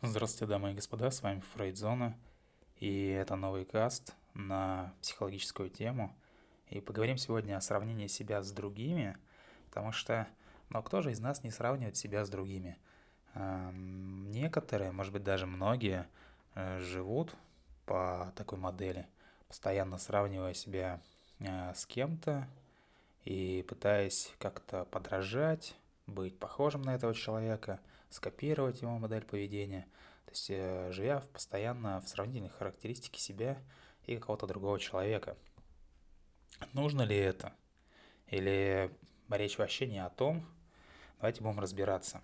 Здравствуйте, дамы и господа, с вами Фрейдзона, и это новый каст на психологическую тему. И поговорим сегодня о сравнении себя с другими, потому что, ну кто же из нас не сравнивает себя с другими? Эм, некоторые, может быть даже многие, э, живут по такой модели, постоянно сравнивая себя э, с кем-то и пытаясь как-то подражать, быть похожим на этого человека, скопировать его модель поведения, то есть э, живя постоянно в сравнительной характеристике себя и какого-то другого человека. Нужно ли это? Или речь вообще не о том? Давайте будем разбираться.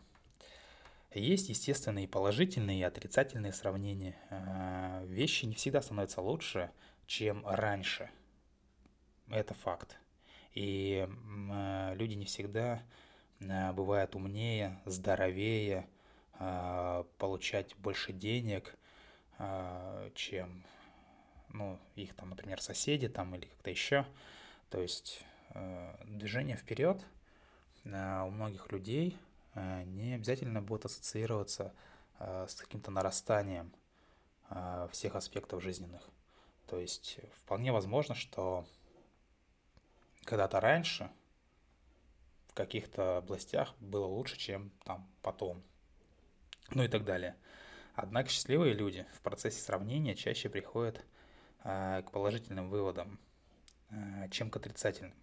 Есть естественные положительные и отрицательные сравнения. Э, вещи не всегда становятся лучше, чем раньше. Это факт. И э, люди не всегда Э, бывают умнее, здоровее, э, получать больше денег, э, чем ну, их там, например, соседи там или как-то еще. То есть движение вперед у многих людей не обязательно будет ассоциироваться с каким-то нарастанием всех аспектов жизненных. То есть вполне возможно, что когда-то раньше – в каких-то областях было лучше, чем там потом. Ну и так далее. Однако счастливые люди в процессе сравнения чаще приходят э, к положительным выводам, э, чем к отрицательным.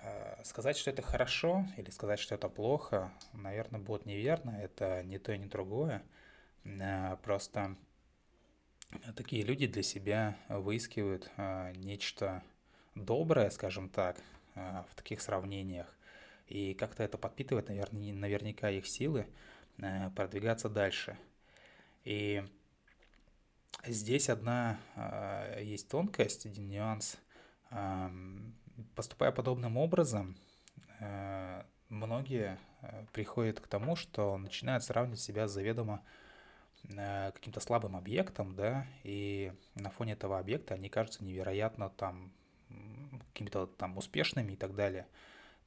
Э, сказать, что это хорошо или сказать, что это плохо, наверное, будет неверно. Это не то и не другое. Э, просто такие люди для себя выискивают э, нечто доброе, скажем так, в таких сравнениях. И как-то это подпитывает, наверняка их силы э, продвигаться дальше. И здесь одна а, есть тонкость, один нюанс. Поступая подобным образом, многие приходят к тому, что начинают сравнивать себя с заведомо каким-то слабым объектом, да, и на фоне этого объекта они кажутся невероятно там какими-то там успешными и так далее.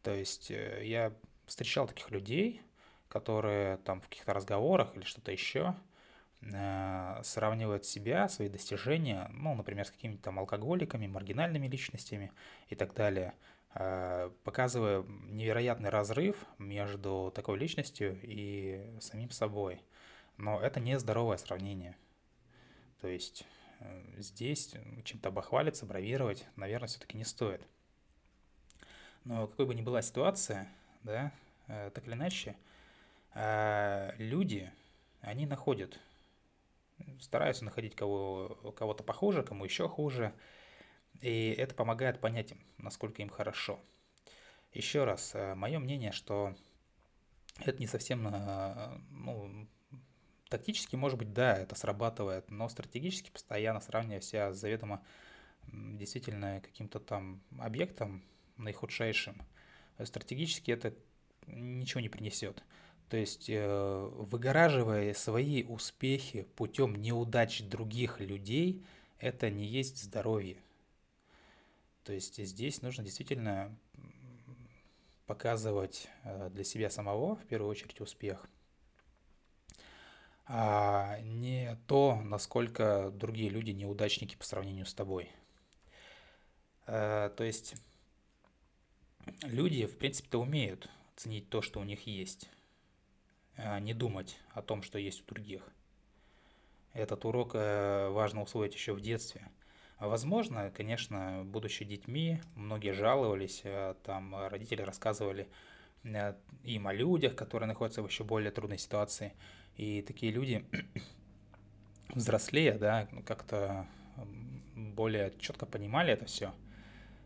То есть э, я встречал таких людей, которые там в каких-то разговорах или что-то еще э, сравнивают себя, свои достижения, ну, например, с какими-то там алкоголиками, маргинальными личностями и так далее, э, показывая невероятный разрыв между такой личностью и самим собой. Но это не здоровое сравнение. То есть здесь чем-то бахвалиться, бравировать, наверное, все-таки не стоит. Но какой бы ни была ситуация, да, э, так или иначе, э, люди, они находят, стараются находить кого, кого-то похуже, кому еще хуже, и это помогает понять им, насколько им хорошо. Еще раз, мое мнение, что это не совсем ну, Тактически, может быть, да, это срабатывает, но стратегически постоянно сравнивая себя с заведомо действительно каким-то там объектом наихудшейшим, стратегически это ничего не принесет. То есть э, выгораживая свои успехи путем неудач других людей, это не есть здоровье. То есть здесь нужно действительно показывать э, для себя самого, в первую очередь, успех – а не то, насколько другие люди неудачники по сравнению с тобой. Э, то есть люди, в принципе-то, умеют ценить то, что у них есть, а не думать о том, что есть у других. Этот урок э, важно усвоить еще в детстве. Возможно, конечно, будучи детьми, многие жаловались, э, там родители рассказывали им о людях, которые находятся в еще более трудной ситуации – и такие люди, взрослее, да, как-то более четко понимали это все.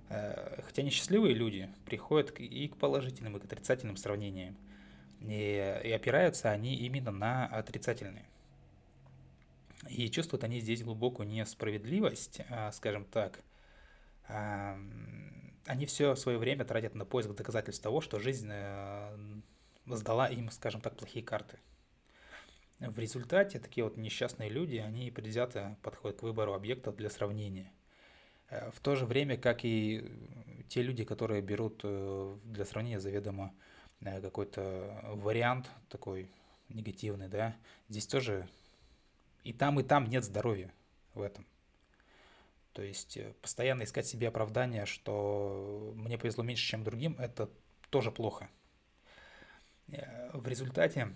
Э, хотя несчастливые люди приходят и к положительным, и к отрицательным сравнениям. И, и опираются они именно на отрицательные. И чувствуют они здесь глубокую несправедливость, а, скажем так. Они все свое время тратят на поиск доказательств того, что жизнь э, сдала им, скажем так, плохие карты – в результате такие вот несчастные люди, они предвзято подходят к выбору объектов для сравнения. Э, в то же время, как и те люди, которые берут э, для сравнения заведомо э, какой-то вариант такой негативный, да, здесь тоже и там, и там нет здоровья в этом. То есть э, постоянно искать себе оправдание, что мне повезло меньше, чем другим, это тоже плохо. Э, в результате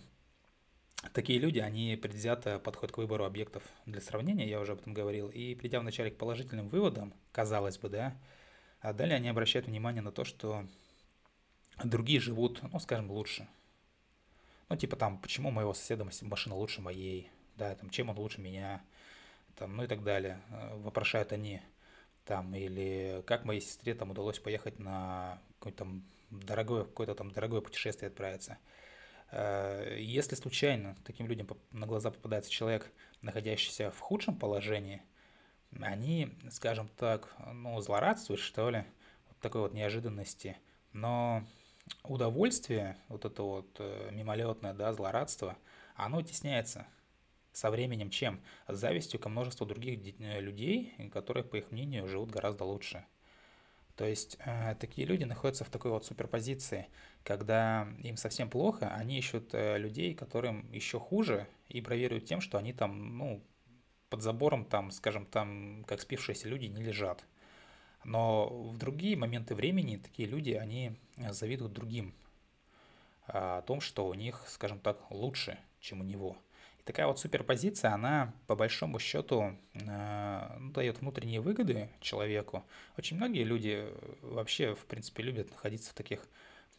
такие люди, они предвзято подходят к выбору объектов для сравнения, я уже об этом говорил, и придя вначале к положительным выводам, казалось бы, да, а далее они обращают внимание на то, что другие живут, ну, скажем, лучше. Ну, типа там, почему моего соседа машина лучше моей, да, там, чем он лучше меня, там, ну и так далее. Э, вопрошают они там, или как моей сестре там удалось поехать на какое-то там дорогое, какое-то там дорогое путешествие отправиться. Э, если случайно таким людям на глаза попадается человек, находящийся в худшем положении, они, скажем так, ну, злорадствуют, что ли, вот такой вот неожиданности. Но удовольствие, вот это вот э, мимолетное, да, злорадство, оно тесняется со временем чем? С завистью ко множеству других людей, которые, по их мнению, живут гораздо лучше. То есть э, такие люди находятся в такой вот суперпозиции, когда им совсем плохо, они ищут э, людей, которым еще хуже, и проверяют тем, что они там, ну, под забором там, скажем, там, как спившиеся люди, не лежат. Но в другие моменты времени такие люди, они завидуют другим о том, что у них, скажем так, лучше, чем у него – такая вот суперпозиция, она по большому счету э, ну, дает внутренние выгоды человеку. Очень многие люди вообще, в принципе, любят находиться в таких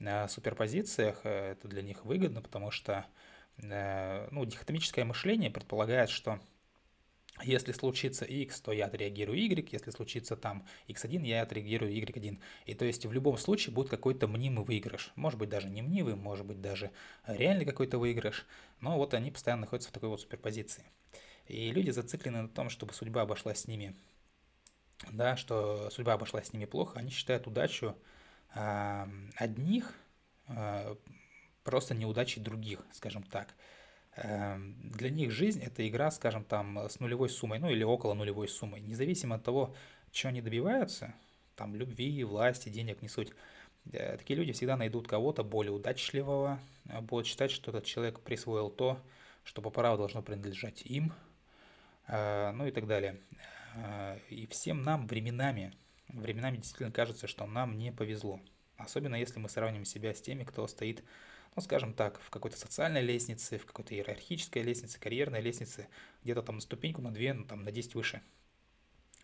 э, суперпозициях. Это для них выгодно, потому что э, ну, дихотомическое мышление предполагает, что если случится X, то я отреагирую Y, если случится там X1, я отреагирую Y1. И то есть в любом случае будет какой-то мнимый выигрыш. Может быть даже не мнимый, может быть даже реальный какой-то выигрыш. Но вот они постоянно находятся в такой вот суперпозиции. И люди зациклены на том, чтобы судьба обошлась с ними, да, что судьба обошлась с ними плохо, они считают удачу э, одних э, просто неудачей других, скажем так. Эм, для них жизнь – это игра, скажем, там, с нулевой суммой, ну или около нулевой суммы. Независимо от того, чего они добиваются, там, любви, власти, денег не суть, э, такие люди всегда найдут кого-то более удачливого, э, будут считать, что этот человек присвоил то, что по праву должно принадлежать им, э, ну и так далее. И всем нам временами, временами действительно кажется, что нам не повезло. Особенно если мы сравним себя с теми, кто стоит ну, скажем так, в какой-то социальной лестнице, в какой-то иерархической лестнице, карьерной лестнице, где-то там на ступеньку, на две, ну, там на 10 выше.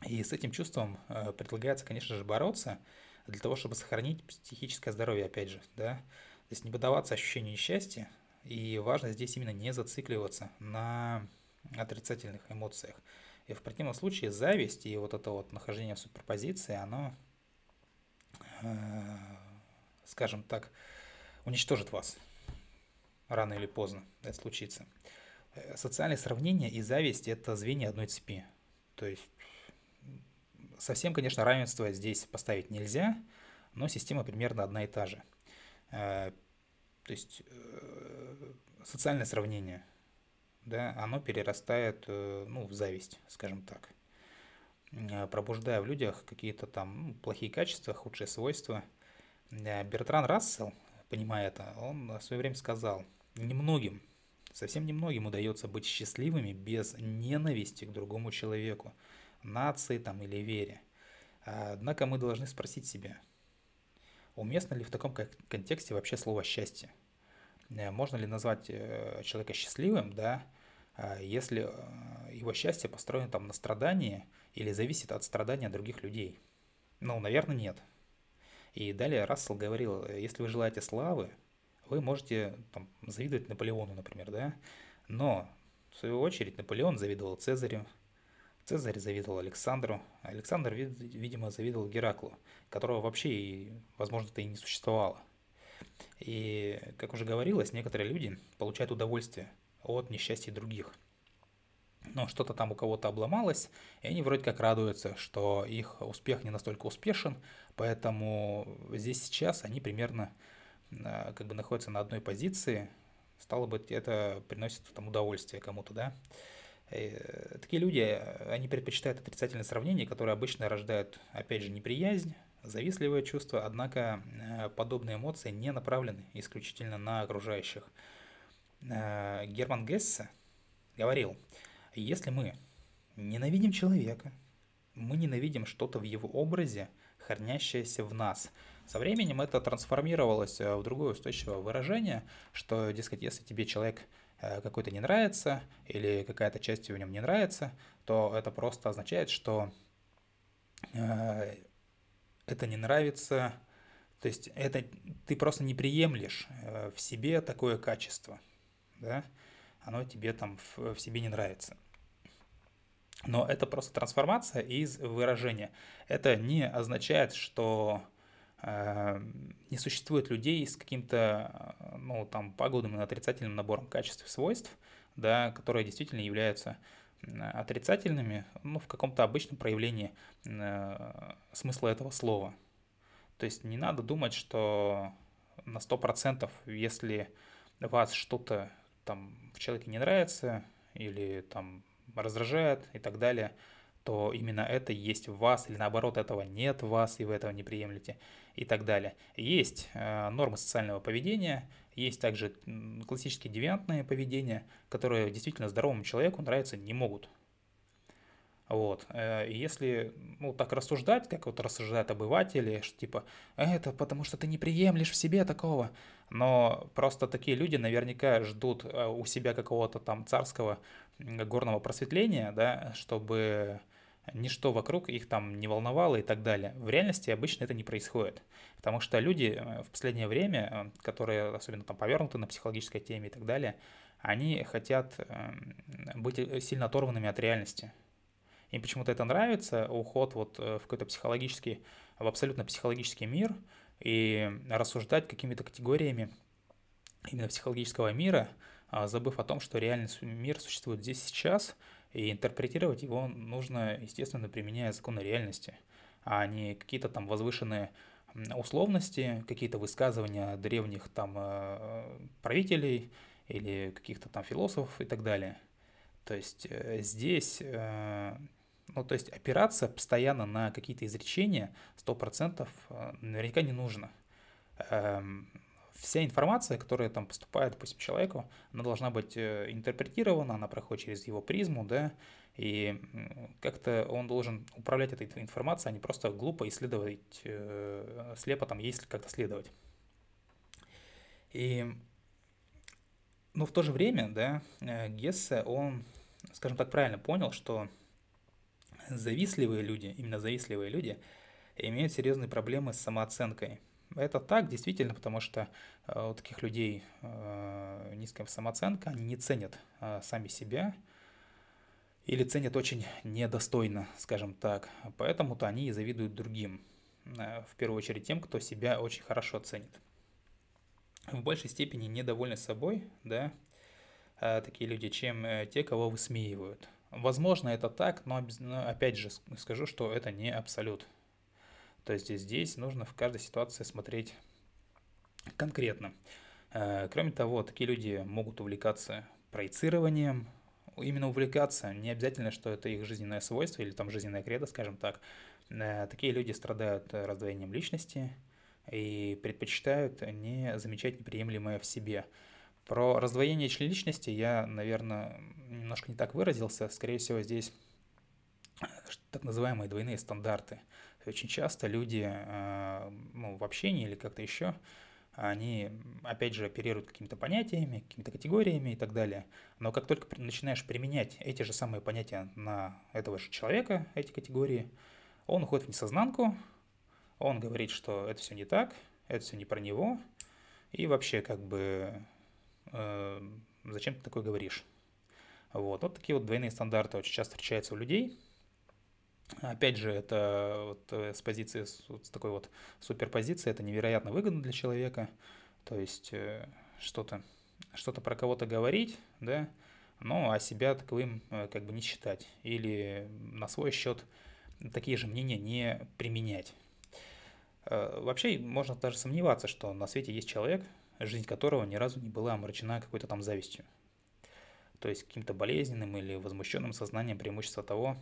И с этим чувством э, предлагается, конечно же, бороться для того, чтобы сохранить психическое здоровье, опять же, да. То есть не поддаваться ощущению несчастья, и важно здесь именно не зацикливаться на отрицательных эмоциях. И в противном случае зависть и вот это вот нахождение в суперпозиции, оно, э, скажем так, уничтожит вас. Рано или поздно это случится. Э, социальные сравнения и зависть – это звенья одной цепи. То есть совсем, конечно, равенство здесь поставить нельзя, но система примерно одна и та же. Э, то есть э, социальное сравнение, да, оно перерастает ну, в зависть, скажем так, пробуждая в людях какие-то там ну, плохие качества, худшие свойства. Бертран Рассел понимая это, он в свое время сказал, немногим, совсем немногим удается быть счастливыми без ненависти к другому человеку, нации там или вере. Однако мы должны спросить себя, уместно ли в таком контексте вообще слово «счастье»? Э, можно ли назвать э, человека счастливым, да, а если э, его счастье построено там на страдании или зависит от страдания других людей? Ну, наверное, нет. И далее Рассел говорил, если вы желаете славы, вы можете там, завидовать Наполеону, например, да? Но, в свою очередь, Наполеон завидовал Цезарю, Цезарь завидовал Александру, Александр, видимо, завидовал Гераклу, которого вообще, возможно-то и не существовало. И, как уже говорилось, некоторые люди получают удовольствие от несчастья других – но что-то там у кого-то обломалось, и они вроде как радуются, что их успех не настолько успешен, поэтому здесь сейчас они примерно э, как бы находятся на одной позиции, стало быть, это приносит там удовольствие кому-то, да. И э, такие люди, они предпочитают отрицательные сравнения, которые обычно рождают, опять же, неприязнь, завистливое чувство, однако э, подобные эмоции не направлены исключительно на окружающих. Э, Герман Гессе говорил, если мы ненавидим человека, мы ненавидим что-то в его образе, хранящееся в нас. Со временем это трансформировалось э, в другое устойчивое выражение, что, дескать, если тебе человек э, какой-то не нравится или какая-то часть в нем не нравится, то это просто означает, что это не нравится, то есть это ты просто не приемлешь в себе такое качество – да, оно тебе там в, в себе не нравится. Но это просто трансформация из выражения. Это не означает, что э, не существует людей с каким-то, ну, там, пагубным и отрицательным набором качеств и свойств, да, которые действительно являются отрицательными, ну, в каком-то обычном проявлении э, смысла этого слова. То есть не надо думать, что на 100%, если вас что-то там в человеке не нравится или там раздражает и так далее, то именно это есть в вас, или наоборот, этого нет в вас, и вы этого не приемлете, и так далее. Есть э, нормы социального поведения, есть также классические девиантные поведения, которые действительно здоровому человеку нравиться не могут. Вот. Э, если ну, так рассуждать, как вот рассуждают обыватели, что типа, это потому что ты не приемлешь в себе такого. Но просто такие люди наверняка ждут э, у себя какого-то там царского горного просветления, да, чтобы ничто вокруг их там не волновало и так далее. В реальности обычно это не происходит, потому что люди э, в последнее время, которые особенно там повернуты на психологической теме и так далее, они хотят эм, быть сильно оторванными от реальности. Им почему-то это нравится, уход вот э, в какой-то психологический, в абсолютно психологический мир и рассуждать какими-то категориями именно психологического мира, а, забыв о том, что реальный мир существует здесь сейчас, и интерпретировать его нужно, естественно, применяя законы реальности, а не какие-то там возвышенные условности, какие-то высказывания древних там э, правителей или каких-то там философов и так далее. То есть э, здесь ну, то есть опираться постоянно на какие-то изречения 100% э, наверняка не нужно. Эм, вся информация, которая там поступает, допустим, человеку, она должна быть э, интерпретирована, она проходит через его призму, да, и как-то он должен управлять этой информацией, а не просто глупо исследовать, э, слепо там, если как-то следовать. И, ну, в то же время, да, Гессе, он, скажем так, правильно понял, что завистливые люди, именно завистливые люди, имеют серьезные проблемы с самооценкой. Это так, действительно, потому что э, у таких людей э, низкая самооценка, они не ценят э, сами себя или ценят очень недостойно, скажем так. Поэтому-то они и завидуют другим, в первую очередь тем, кто себя очень хорошо ценит. В большей степени недовольны собой, да, такие люди, чем те, кого высмеивают. Возможно, это так, но, опять же скажу, что это не абсолют. То есть здесь нужно в каждой ситуации смотреть конкретно. Э, кроме того, такие люди могут увлекаться проецированием, именно увлекаться, не обязательно, что это их жизненное свойство или там жизненная кредо, скажем так. Э, такие люди страдают раздвоением личности и предпочитают не замечать неприемлемое в себе. Про раздвоение личности я, наверное, немножко не так выразился. Скорее всего, здесь э, так называемые двойные стандарты. Очень часто люди э, ну, в общении или как-то еще, они, опять же, оперируют какими-то понятиями, какими-то категориями и так далее. Но как только начинаешь применять эти же самые понятия на этого же человека, эти категории, он уходит в несознанку, он говорит, что это все не так, это все не про него, и вообще как бы зачем ты такое говоришь? Вот. вот такие вот двойные стандарты очень часто встречаются у людей. Опять же, это вот э, с позиции, с, такой вот суперпозиции, это невероятно выгодно для человека. То есть э, что-то что про кого-то говорить, да, но а себя таковым э, как бы не считать. Или на свой счет такие же мнения не применять. Вообще можно даже сомневаться, что на свете есть человек, жизнь которого ни разу не была омрачена какой-то там завистью то есть каким-то болезненным или возмущенным сознанием преимущества того,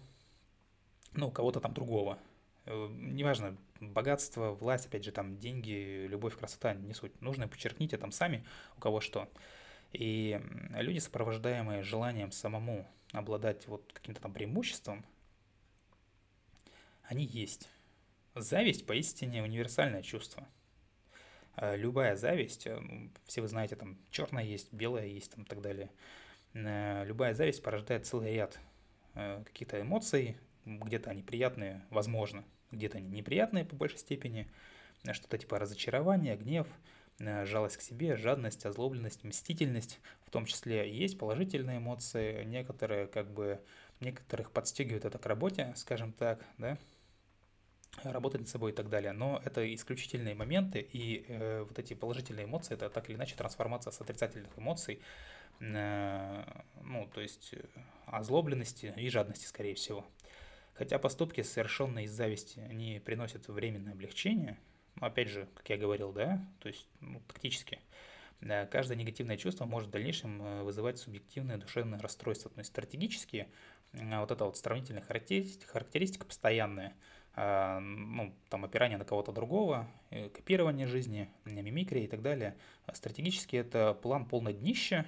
ну, кого-то там другого. Э, неважно, богатство, власть, опять же, там деньги, любовь, красота, не суть. Нужно подчеркните там сами, у кого что. И люди, сопровождаемые желанием самому обладать вот каким-то там преимуществом, они есть. Зависть поистине универсальное чувство. А любая зависть, э, ну, все вы знаете, там черная есть, белая есть, там и так далее. Э, любая зависть порождает целый ряд э, каких-то эмоций, где-то они приятные, возможно, где-то они неприятные по большей степени, что-то типа разочарования, гнев, жалость к себе, жадность, озлобленность, мстительность, в том числе есть положительные эмоции, некоторые как бы, некоторых подстегивают это к работе, скажем так, да, работать над собой и так далее. Но это исключительные моменты, и э, вот эти положительные эмоции, это так или иначе трансформация с отрицательных эмоций, э, ну, то есть э, озлобленности и жадности, скорее всего. Хотя поступки, совершенные из зависти, они приносят временное облегчение, но опять же, как я говорил, да, то есть ну, тактически, да, каждое негативное чувство может в дальнейшем э, вызывать субъективное душевное расстройство. То есть стратегически вот эта вот сравнительная характеристика, характеристика постоянная – ну, там, опирание на кого-то другого, э, копирование жизни, мимикрия и так далее. Стратегически это план полное днище,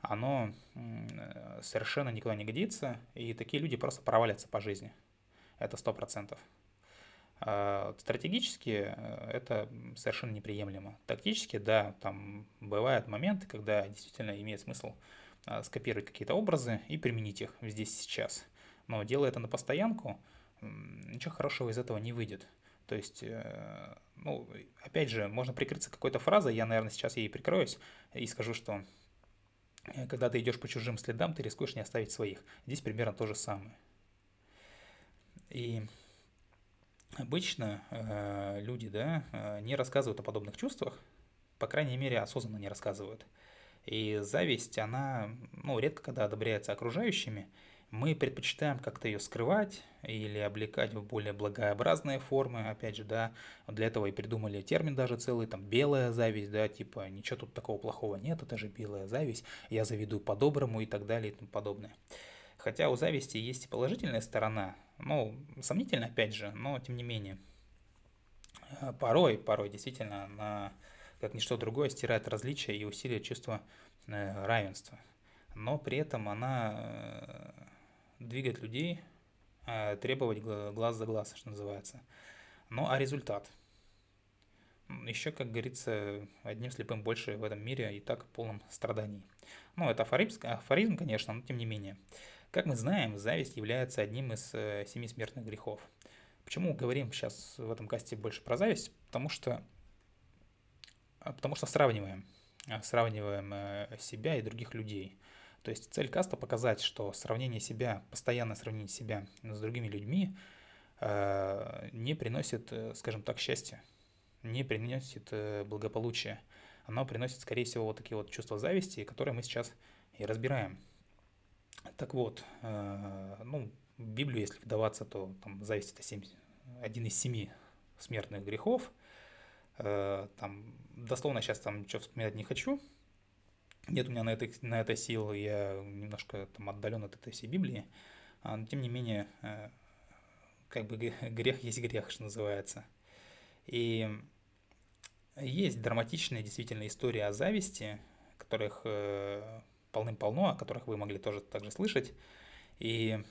оно совершенно никуда не годится, и такие люди просто провалятся по жизни. Это сто процентов. Стратегически э, это совершенно неприемлемо. Тактически, да, там бывают моменты, когда действительно имеет смысл скопировать какие-то образы и применить их здесь сейчас. Но делая это на постоянку, ничего хорошего из этого не выйдет. То есть, э, ну, опять же, можно прикрыться какой-то фразой, я, наверное, сейчас ей прикроюсь и скажу, что э, когда ты идешь по чужим следам, ты рискуешь не оставить своих. Здесь примерно то же самое. И обычно э, люди, да, э, не рассказывают о подобных чувствах, по крайней мере, осознанно не рассказывают. И зависть, она, ну, редко когда одобряется окружающими, мы предпочитаем как-то ее скрывать или облекать в более благообразные формы, опять же, да, для этого и придумали термин даже целый, там, белая зависть, да, типа, ничего тут такого плохого нет, это же белая зависть, я завидую по-доброму и так далее и тому подобное. Хотя у зависти есть и положительная сторона, ну, сомнительно, опять же, но тем не менее. Э, порой, порой действительно она, как ничто другое, стирает различия и усиливает чувство э, равенства. Но при этом она э, двигать людей, а требовать глаз за глаз, что называется. Ну а результат? Еще, как говорится, одним слепым больше в этом мире и так полном страданий. Ну, это афоризм, афоризм, конечно, но тем не менее. Как мы знаем, зависть является одним из э, семи смертных грехов. Почему говорим сейчас в этом касте больше про зависть? Потому что, потому что сравниваем. Сравниваем э, себя и других людей. То есть цель каста показать, что сравнение себя, постоянное сравнение себя с другими людьми э, не приносит, э, скажем так, счастья, не приносит э, благополучия. Оно приносит, скорее всего, вот такие вот чувства зависти, которые мы сейчас и разбираем. Так вот, ну, в Библию, если вдаваться, то там зависть это 7, один из семи смертных грехов. Там, дословно сейчас там ничего вспоминать не хочу, нет у меня на это, на это сил, я немножко там отдален от этой всей Библии, а, но тем не менее, э, как бы грех есть грех, что называется. И есть драматичная действительно история о зависти, которых э, полным-полно, о которых вы могли тоже также слышать. И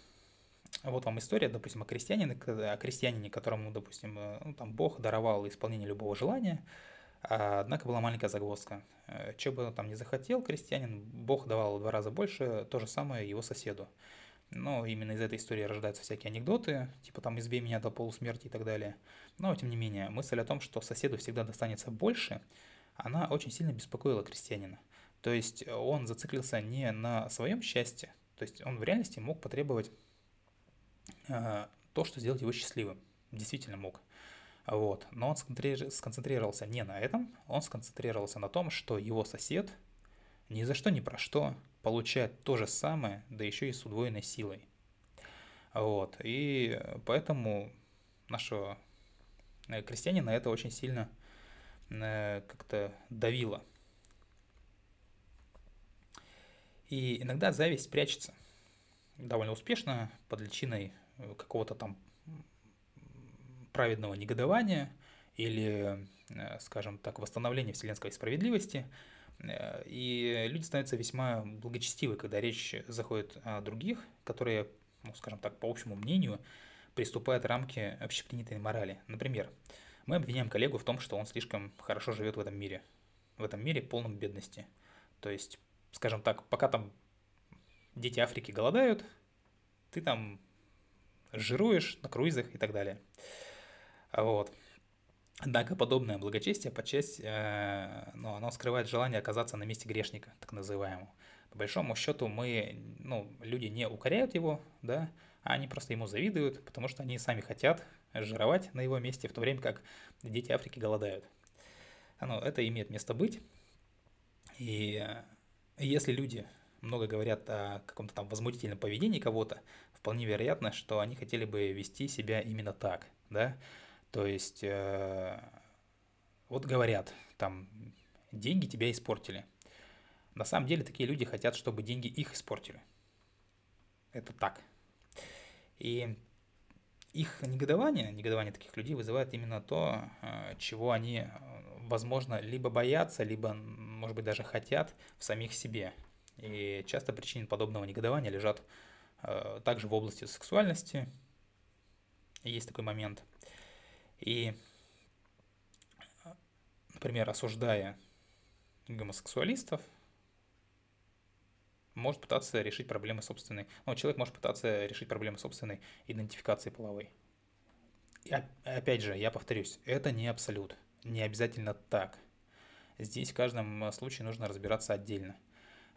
вот вам история, допустим, о крестьянине, о крестьянине, которому, допустим, э, ну, там Бог даровал исполнение любого желания – однако была маленькая загвоздка. Э, Че бы он там не захотел, крестьянин, Бог давал в два раза больше, то же самое его соседу. Но именно из этой истории рождаются всякие анекдоты, типа там «избей меня до полусмерти» и так далее. Но, тем не менее, мысль о том, что соседу всегда достанется больше, она очень сильно беспокоила крестьянина. То есть он зациклился не на своем счастье, то есть он в реальности мог потребовать э, то, что сделать его счастливым. Действительно мог. Вот. Но он сконцентрировался не на этом, он сконцентрировался на том, что его сосед ни за что ни про что получает то же самое, да еще и с удвоенной силой. Вот. И поэтому нашего э, крестьянина это очень сильно э, как-то давило. И иногда зависть прячется довольно успешно под личиной э, какого-то там праведного негодования или, э, скажем так, восстановления вселенской справедливости. Э, и люди становятся весьма благочестивы, когда речь заходит о других, которые, ну, скажем так, по общему мнению, приступают рамки общепринятой морали. Например, мы обвиняем коллегу в том, что он слишком хорошо живет в этом мире, в этом мире полном бедности. То есть, скажем так, пока там дети Африки голодают, ты там жируешь на круизах и так далее. Вот. Однако подобное благочестие подчасть, э, ну, оно скрывает желание оказаться на месте грешника, так называемого. По большому счету мы, ну, люди не укоряют его, да, а они просто ему завидуют, потому что они сами хотят жировать на его месте, в то время как дети Африки голодают. Ну, это имеет место быть. И если люди много говорят о каком-то там возмутительном поведении кого-то, вполне вероятно, что они хотели бы вести себя именно так, да. То есть, э, вот говорят, там, деньги тебя испортили. На самом деле такие люди хотят, чтобы деньги их испортили. Это так. И их негодование, негодование таких людей вызывает именно то, э, чего они, возможно, либо боятся, либо, может быть, даже хотят в самих себе. И часто причины подобного негодования лежат э, также в области сексуальности. Есть такой момент. И, например, осуждая гомосексуалистов, может пытаться решить проблемы собственной, ну, человек может пытаться решить проблемы собственной идентификации половой. И опять же, я повторюсь, это не абсолют, не обязательно так. Здесь в каждом случае нужно разбираться отдельно.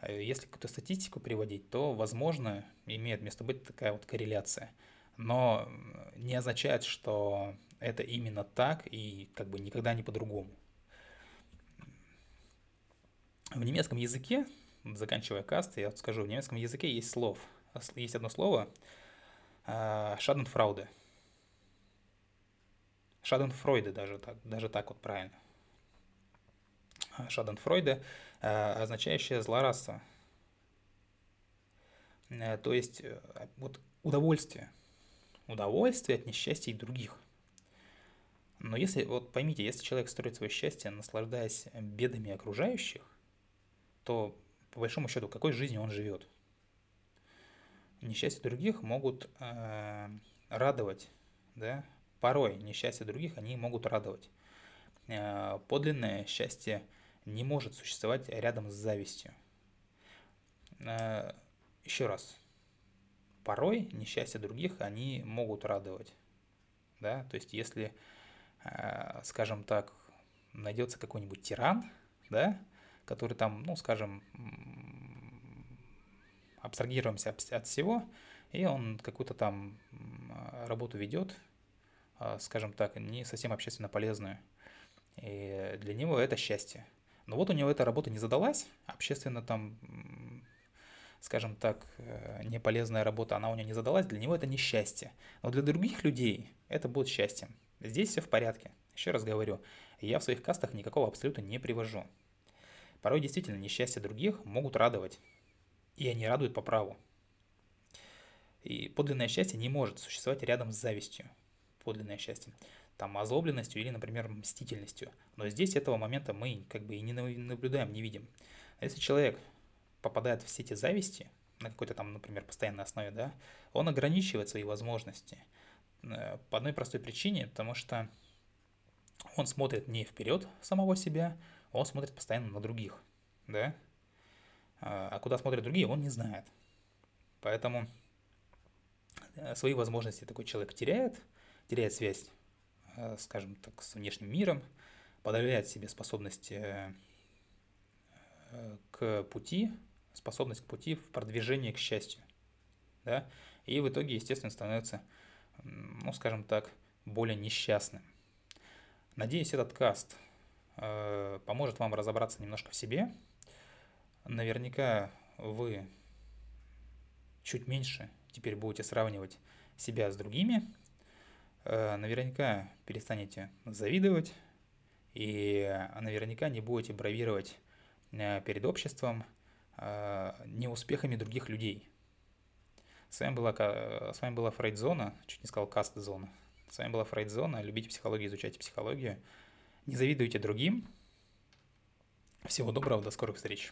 Э, если какую-то статистику приводить, то, возможно, имеет место быть такая вот корреляция. Но не означает, что это именно так и как бы никогда не по-другому. В немецком языке заканчивая каст, я скажу, в немецком языке есть слов. Есть одно слово Шаденфрауде. Шаденфройде даже так, даже так вот правильно. Шаденфройде, означающее злорадство. Э, то есть э, вот удовольствие. Удовольствие от несчастья других. Но если, вот поймите, если человек строит свое счастье, наслаждаясь бедами окружающих, то по большому счету, какой жизнью он живет. Несчастья других могут э, радовать, да, порой несчастья других они могут радовать. Э, подлинное счастье не может существовать рядом с завистью. Э, еще раз, порой несчастья других они могут радовать, да, то есть если, скажем так, найдется какой-нибудь тиран, да, который там, ну, скажем, абстрагируемся от всего, и он какую-то там работу ведет, а, скажем так, не совсем общественно полезную. И для него это счастье. Но вот у него эта работа не задалась, общественно там, скажем так, э, неполезная работа, она у него не задалась, для него это не счастье. Но для других людей это будет счастьем. Здесь все в порядке. Еще раз говорю, я в своих кастах никакого абсолюта не привожу. Порой действительно несчастья других могут радовать, и они радуют по праву. И подлинное счастье не может существовать рядом с завистью. Подлинное счастье. Там озлобленностью или, например, мстительностью. Но здесь этого момента мы как бы и не наблюдаем, не видим. А если человек попадает в сети зависти, на какой-то там, например, постоянной основе, да, он ограничивает свои возможности. Э, по одной простой причине, потому что он смотрит не вперед самого себя, он смотрит постоянно на других, да? А, а куда смотрят другие, он не знает. Поэтому э, свои возможности такой человек теряет, теряет связь, э, скажем так, с внешним миром, подавляет себе способность к пути, способность к пути в продвижении к счастью. Да? И в итоге, естественно, становится, ну, скажем так, более несчастным. Надеюсь, этот каст Э, поможет вам разобраться немножко в себе. Наверняка вы чуть меньше теперь будете сравнивать себя с другими. Э, наверняка перестанете завидовать и наверняка не будете бравировать э, перед обществом неуспехами других людей. С вами была, с вами была Фрейдзона, чуть не сказал Каст-зона. С вами была Фрейдзона. Любите психологию, изучайте психологию. Не завидуйте другим, Всего доброго, до скорых встреч.